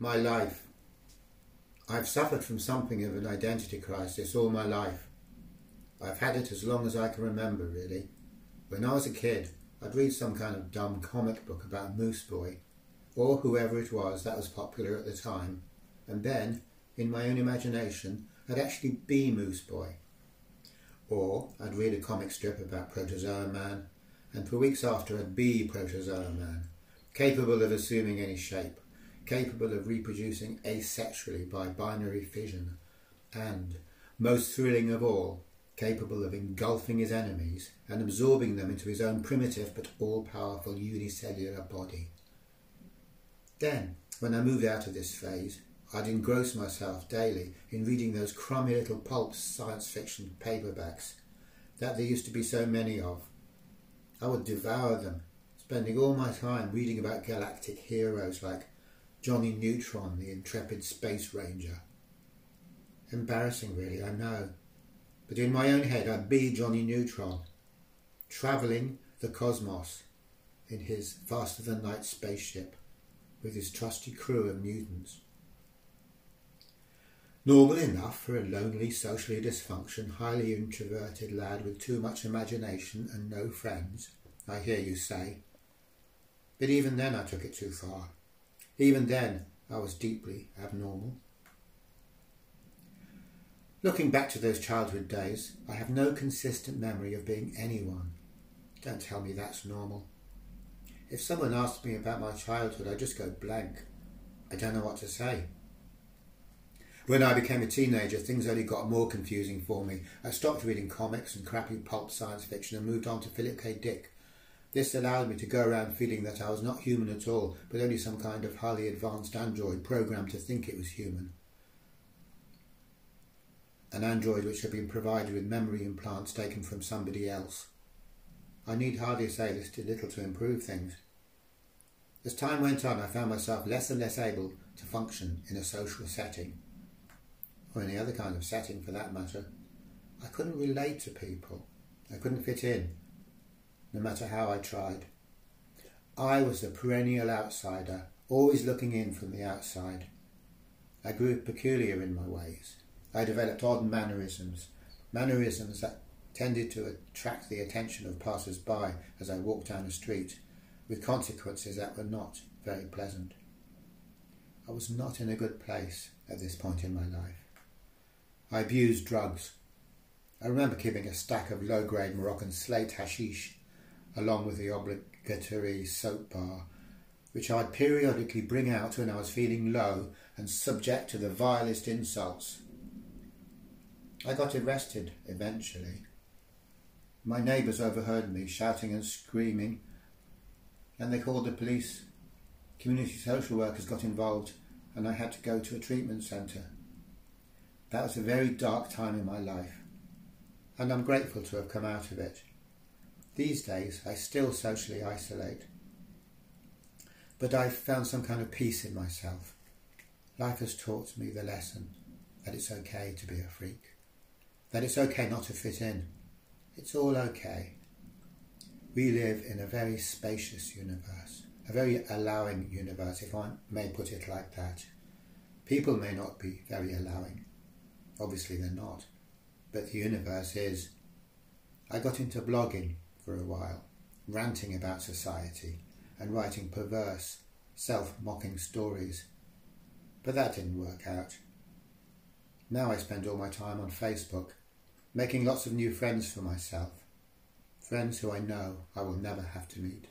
My life. I've suffered from something of an identity crisis all my life. I've had it as long as I can remember, really. When I was a kid, I'd read some kind of dumb comic book about Moose Boy, or whoever it was that was popular at the time, and then, in my own imagination, I'd actually be Moose Boy. Or I'd read a comic strip about Protozoa Man, and for weeks after I'd be Protozoa Man, capable of assuming any shape, capable of reproducing asexually by binary fission, and, most thrilling of all, capable of engulfing his enemies and absorbing them into his own primitive but all-powerful unicellular body. Then, when I moved out of this phase, I'd engross myself daily in reading those crummy little pulp science fiction paperbacks that there used to be so many of. I would devour them, spending all my time reading about galactic heroes like Johnny Neutron, the intrepid space ranger. Embarrassing, really, I know. But in my own head, I'd be Johnny Neutron, travelling the cosmos in his faster than light spaceship with his trusty crew of mutants. Normal enough for a lonely, socially dysfunction, highly introverted lad with too much imagination and no friends, I hear you say. But even then I took it too far. Even then I was deeply abnormal. Looking back to those childhood days, I have no consistent memory of being anyone. Don't tell me that's normal. If someone asks me about my childhood, I just go blank. I don't know what to say. When I became a teenager, things only got more confusing for me. I stopped reading comics and crappy pulp science fiction and moved on to Philip K. Dick. This allowed me to go around feeling that I was not human at all, but only some kind of highly advanced android programmed to think it was human an android which had been provided with memory implants taken from somebody else. I need hardly say this did little to improve things. As time went on, I found myself less and less able to function in a social setting, or any other kind of setting for that matter. I couldn't relate to people. I couldn't fit in, no matter how I tried. I was the perennial outsider, always looking in from the outside. I grew peculiar in my ways. I developed odd mannerisms, mannerisms that tended to attract the attention of passers-by as I walked down the street, with consequences that were not very pleasant. I was not in a good place at this point in my life. I abused drugs. I remember keeping a stack of low-grade Moroccan slate hashish along with the obligatory soap bar, which I'd periodically bring out when I was feeling low and subject to the vilest insults I got arrested eventually. My neighbours overheard me shouting and screaming, and they called the police. Community social workers got involved, and I had to go to a treatment centre. That was a very dark time in my life, and I'm grateful to have come out of it. These days, I still socially isolate, but I've found some kind of peace in myself. Life has taught me the lesson that it's okay to be a freak that it's okay not to fit in. It's all okay. We live in a very spacious universe, a very allowing universe, if I may put it like that. People may not be very allowing. Obviously, they're not. But the universe is. I got into blogging for a while, ranting about society and writing perverse, self mocking stories. But that didn't work out. Now I spend all my time on Facebook, making lots of new friends for myself, friends who I know I will never have to meet.